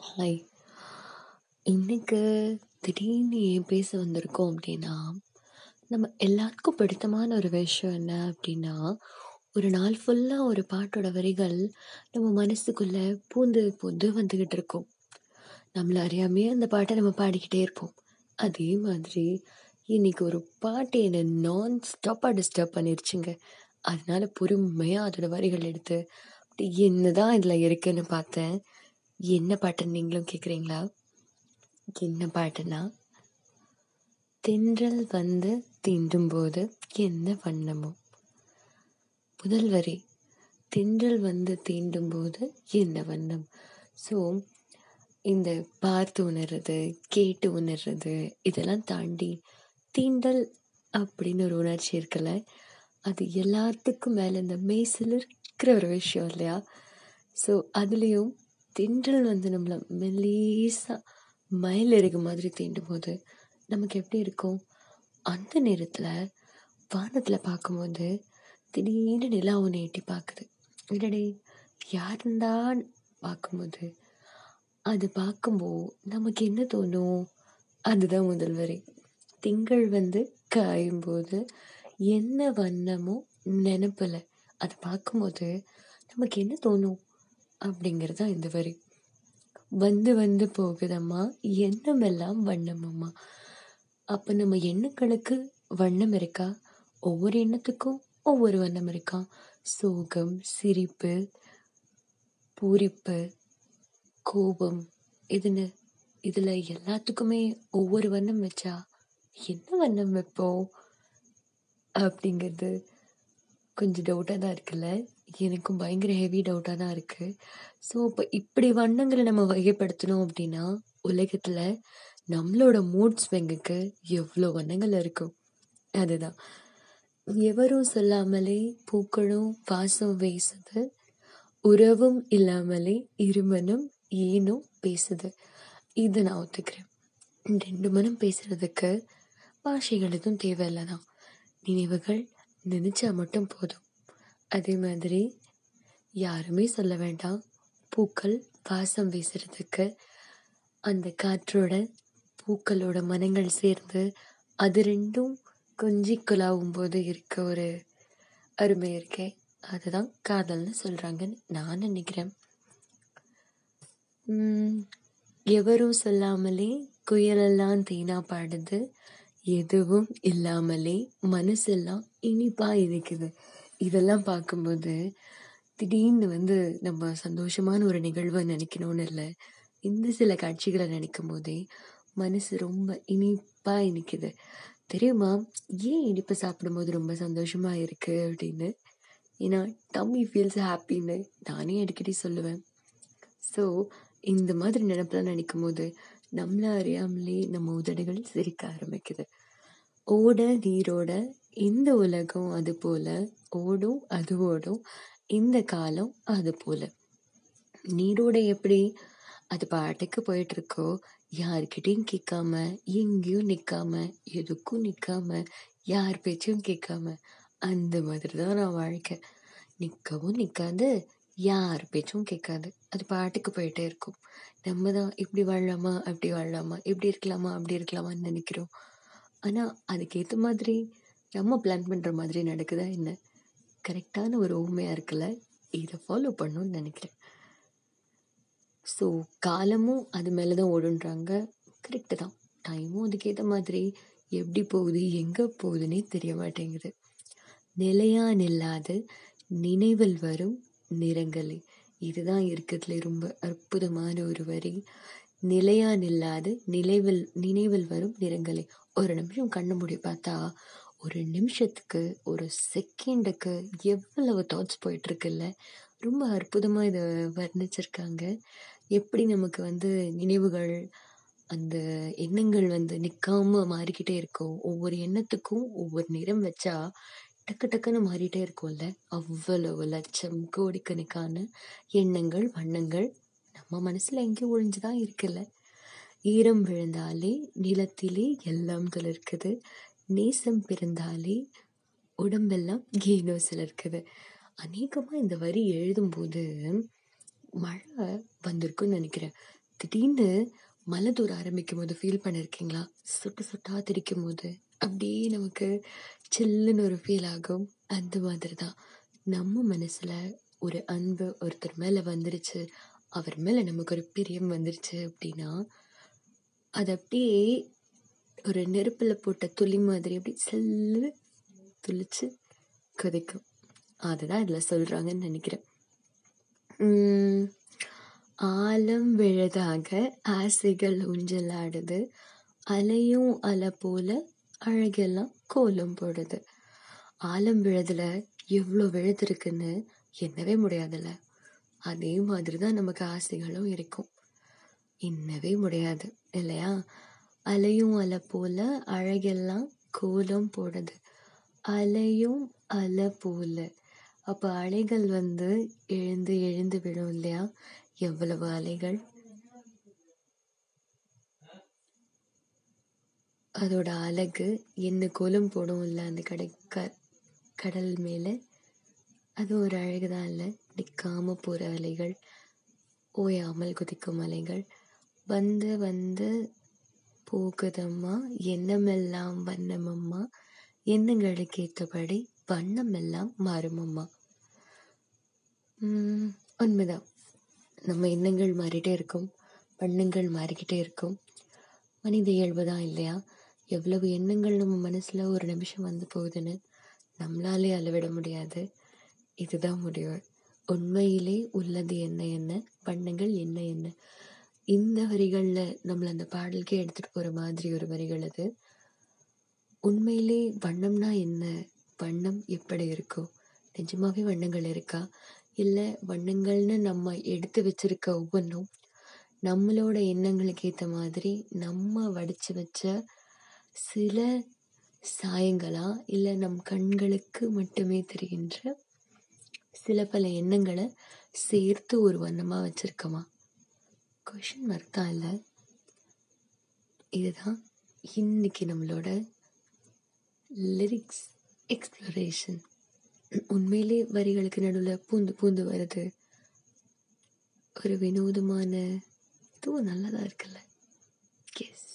Hi இன்னைக்கு திடீர்னு ஏன் பேச வந்திருக்கோம் அப்படின்னா நம்ம எல்லாத்துக்கும் பிடித்தமான ஒரு விஷயம் என்ன அப்படின்னா ஒரு நாள் ஃபுல்லாக ஒரு பாட்டோட வரிகள் நம்ம மனசுக்குள்ளே பூந்து பூந்து வந்துக்கிட்டு இருக்கும். நம்மளை அறியாமையே அந்த பாட்டை நம்ம பாடிக்கிட்டே இருப்போம். அதே மாதிரி இன்னைக்கு ஒரு பாட்டு என்னை நான் ஸ்டாப்பாக டிஸ்டர்ப் பண்ணிருச்சுங்க. அதனால பொறுமையாக அதோட வரிகள் எடுத்து அப்படி என்ன தான் இதில் இருக்குன்னு பார்த்தேன். என்ன பாட்டுன்னு நீங்களும் கேட்குறீங்களா என்ன பாட்டுன்னா தென்றல் வந்து தீண்டும் போது என்ன வண்ணமோ? முதல் வரி தென்றல் வந்து தீண்டும் போது என்ன வண்ணம்? ஸோ இந்த பார்த்து உணர்றது கேட்டு உணர்றது இதெல்லாம் தாண்டி தீண்டல் அப்படின்னு ஒரு உணர்ச்சி இருக்குல்ல அது எல்லாத்துக்கும் மேலே இந்த மெய்சில் இருக்கிற ஒரு விஷயம் இல்லையா? ஸோ அதுலேயும் தென்றல் வந்து நம்மளை மெல்லீஸாக மயில் இருக்க மாதிரி தீண்டும் போது நமக்கு எப்படி இருக்கும்? அந்த நேரத்தில் வானத்தில் பார்க்கும்போது திடீர்னு நிலா ஒன்று எட்டி பார்க்குது. என்னடி? யாருந்தான் பார்க்கும்போது அது பார்க்கும்போது நமக்கு என்ன தோணும்? அதுதான் முதல் வரி. திங்கள் வந்து காயும் போது என்ன வண்ணமோ நினப்பில். அதை பார்க்கும்போது நமக்கு என்ன தோணும்? அப்படிங்கிறது தான் இந்த வரி. வந்து வந்து போகுதம்மா எண்ணமெல்லாம் வண்ணமம்மா. அப்போ நம்ம எண்ணங்களுக்கு வண்ணம் இருக்கா? ஒவ்வொரு எண்ணத்துக்கும் ஒவ்வொரு வண்ணம் இருக்கா? சோகம் சிரிப்பு பூரிப்பு கோபம் இதுன்னு. இதில் எல்லாத்துக்குமே ஒவ்வொரு வண்ணம் வச்சா என்ன வண்ணம் வைப்போம்? அப்படிங்கிறது கொஞ்சம் டவுட்டாக தான் இருக்குல்ல? எனக்கும் பயங்கர ஹெவி டவுட்டாக தான் இருக்குது ஸோ இப்போ இப்படி வண்ணங்களை நம்ம வகைப்படுத்தணும் அப்படின்னா உலகத்தில் நம்மளோட மூட் ஸ்விங்குக்கு எவ்வளோ வண்ணங்கள் இருக்கும் அதுதான். எவரும் சொல்லாமலே பூக்களும் வாசம் வீசுது. உறவும் இல்லாமலே இருமனும் ஏனும் பேசுது. இதை நான் ஒத்துக்கிறேன். ரெண்டு மனம் பேசுறதுக்கு பாஷைகள் எதுவும் தேவையில்லை தான். நினைவுகள் நினச்சா மட்டும் போதும். அதே மாதிரி யாருமே சொல்ல வேண்டாம். பூக்கள் வாசம் வீசுறதுக்கு அந்த காற்றோட பூக்களோட மனங்கள் சேர்ந்து அது ரெண்டும் கொஞ்சி குலாவும் போது இருக்க ஒரு அருமை இருக்கே. அதுதான் காதல்னு சொல்கிறாங்கன்னு நான் நினைக்கிறேன். எவரும் சொல்லாமலே குயலெல்லாம் தேனா பாடுது. எதுவும் இல்லாமலே மனசெல்லாம் இனிப்பா இருக்குது. இதெல்லாம் பார்க்கும்போது திடீர்னு வந்து நம்ம சந்தோஷமான ஒரு நிகழ்வை நினைக்கணும்னு இல்லை. இந்த சில காட்சிகளை நினைக்கும் போதே மனசு ரொம்ப இனிப்பா இனிக்குது. தெரியுமா? ஏன் இனிப்பு சாப்பிடும்போது ரொம்ப சந்தோஷமா இருக்கு அப்படின்னு? ஏன்னா டம்மி ஃபீல்ஸ் ஹாப்பின்னு நானே அடிக்கடி சொல்லுவேன். ஸோ இந்த மாதிரி நினப்பெல்லாம் நினைக்கும் போது நம்மள அறியாமலே நம்ம உதடுகள் சிரிக்க ஆரம்பிக்குது. ஓட நீரோட இந்த உலகம் அது போல ஓடும் அது ஓடும் இந்த காலம் அது போல. நீரோட எப்படி அது பாட்டுக்கு போயிட்டு இருக்கோ யார்கிட்டயும் கேட்காம எங்கேயும் நிற்காம எதுக்கும் நிற்காம யார் பேச்சையும் கேட்காம அந்த மாதிரி தான் நான் வாழ்க்கை. நிற்கவும் நிற்காது யார் பேச்சும் கேட்காது. அது பாட்டுக்கு போயிட்டே இருக்கும். நம்ம தான் இப்படி வாழலாமா அப்படி வாழலாமா இப்படி இருக்கலாமா அப்படி இருக்கலாமான்னு நினைக்கிறோம். ஆனால் அதுக்கேற்ற மாதிரி நம்ம பிளான் பண்ணுற மாதிரி நடக்குதா என்ன? கரெக்டான ஒரு ஊமையாக இருக்குல்ல? இதை ஃபாலோ பண்ணணும்னு நினைக்கிறேன். ஸோ காலமும் அது மேலே தான் ஓடுன்றாங்க. கரெக்டு தான். டைமும் அதுக்கேற்ற மாதிரி எப்படி போகுது எங்கே போகுதுன்னே தெரிய மாட்டேங்குது. நிலையா நில்லாது நினைவில் வரும் நிறங்கள். இதுதான் இருக்கிறதுல ரொம்ப அற்புதமான ஒரு வரி. நிலையா நில்லாது நினைவில் நினைவில் வரும் நிறங்களே. ஒரு நிமிஷம் கண்ணு மூடி பார்த்தா ஒரு நிமிஷத்துக்கு ஒரு செகண்டுக்கு எவ்வளவு தாட்ஸ் போயிட்டு இருக்குல்ல ரொம்ப அற்புதமாக இதை வர்ணிச்சிருக்காங்க. எப்படி நமக்கு வந்து நினைவுகள் அந்த எண்ணங்கள் வந்து நிற்காம மாறிக்கிட்டே இருக்கும் ஒவ்வொரு எண்ணத்துக்கும் ஒவ்வொரு நிறம் வச்சா டக்கு டக்குன்னு மாறிட்டே இருக்கும்ல. அவ்வளவு லட்சம் கோடிக்கணக்கான எண்ணங்கள் வண்ணங்கள் நம்ம மனசுல எங்கேயும் ஒழிஞ்சுதான் இருக்குல்ல. ஈரம் விழுந்தாலே நிலத்திலே எல்லாம் இருக்குது. நேசம் பிறந்தாலே உடம்பெல்லாம் கீனோசில் இருக்குது. அநேகமாக இந்த வரி எழுதும்போது மழை வந்திருக்குன்னு நினைக்கிறேன். திடீர்னு மழை தூர ஆரம்பிக்கும் போது ஃபீல் பண்ணியிருக்கீங்களா சுட்டு சுட்டா திரிக்கும் போது அப்படியே நமக்கு சில்லுன்னு ஒரு ஃபீல் ஆகும். அந்த மாதிரி தான் நம்ம மனசில் ஒரு அன்பு ஒருத்தர் மேலே வந்துருச்சு. அவர் மேலே நமக்கு ஒரு பிரியம் வந்துருச்சு அப்படின்னா அது அப்படியே ஒரு நெருப்பில் போட்ட துளி மாதிரி அப்படி செல்லு துளிச்சு கொதிக்கும். அதுதான் இதில் சொல்கிறாங்கன்னு நினைக்கிறேன். ஆழம் விழுதாக விழதாக ஆசைகள் ஊஞ்சலாடுது. அலையும் அலை போல அழகெல்லாம் கோலம் போடுது. ஆலம் விழுதுல எவ்வளோ விழுதுருக்குன்னு எண்ணவே முடியாதுல்ல. அதே மாதிரி தான் நமக்கு ஆசைகளும் இருக்கும். எண்ணவே முடியாது இல்லையா? அலையும் அலை போல அழகெல்லாம் கோலம் போடுது. அலையும் அலை போல. அப்போ அலைகள் வந்து எழுந்து எழுந்து விழும் இல்லையா? எவ்வளவு அலைகள்? அதோட அழகு என்ன கோலம் போடும் இல்லை அந்த கடை க கடல் மேலே அது ஒரு அழகு தான் இல்லை நிற்காம போகிற அலைகள் ஓயாமல் குதிக்கும் அலைகள் வந்து வந்து போகுதம்மா எண்ணமெல்லாம் வண்ணமம்மா எண்ணங்களுக்கு ஏற்றபடி வண்ணமெல்லாம் மாறுமம்மா. உண்மைதான். நம்ம எண்ணங்கள் மாறிட்டே இருக்கும் வண்ணங்கள் மாறிக்கிட்டே இருக்கும். மனித இயல்பு தான் இல்லையா? எவ்வளவு எண்ணங்கள் நம்ம மனசில் ஒரு நிமிஷம் வந்து போகுதுன்னு நம்மளாலே அளவிட முடியாது. இதுதான் முடிவு. உண்மையிலே உள்ளது என்ன என்ன? வண்ணங்கள் என்ன என்ன? இந்த வரிகளில் நம்மளை அந்த பாடலுக்கே எடுத்துகிட்டு போகிற மாதிரி ஒரு வரிகள் அது. உண்மையிலே வண்ணம்னா என்ன? வண்ணம் எப்படி இருக்கும் நிஜமாகவே வண்ணங்கள் இருக்கா? இல்லை வண்ணங்கள்னு நம்ம எடுத்து வச்சிருக்க ஒவ்வொன்றும் நம்மளோட எண்ணங்களுக்கு ஏற்ற மாதிரி நம்ம வடித்து வச்ச சில சாயங்களா இல்லை நம் கண்களுக்கு மட்டுமே தெரிகின்ற சில பல எண்ணங்களை சேர்த்து ஒரு வண்ணமாக வச்சுருக்கோமா? கொஷின் மார்க் தான் இல்லை. இதுதான் இன்னைக்கு நம்மளோட லிரிக்ஸ் எக்ஸ்ப்ளரேஷன் உண்மையிலே வரிகளுக்கு நடுவில் பூந்து பூந்து வருது. ஒரு வினோதமான இதுவும் நல்லதாக இருக்குல்ல? எஸ்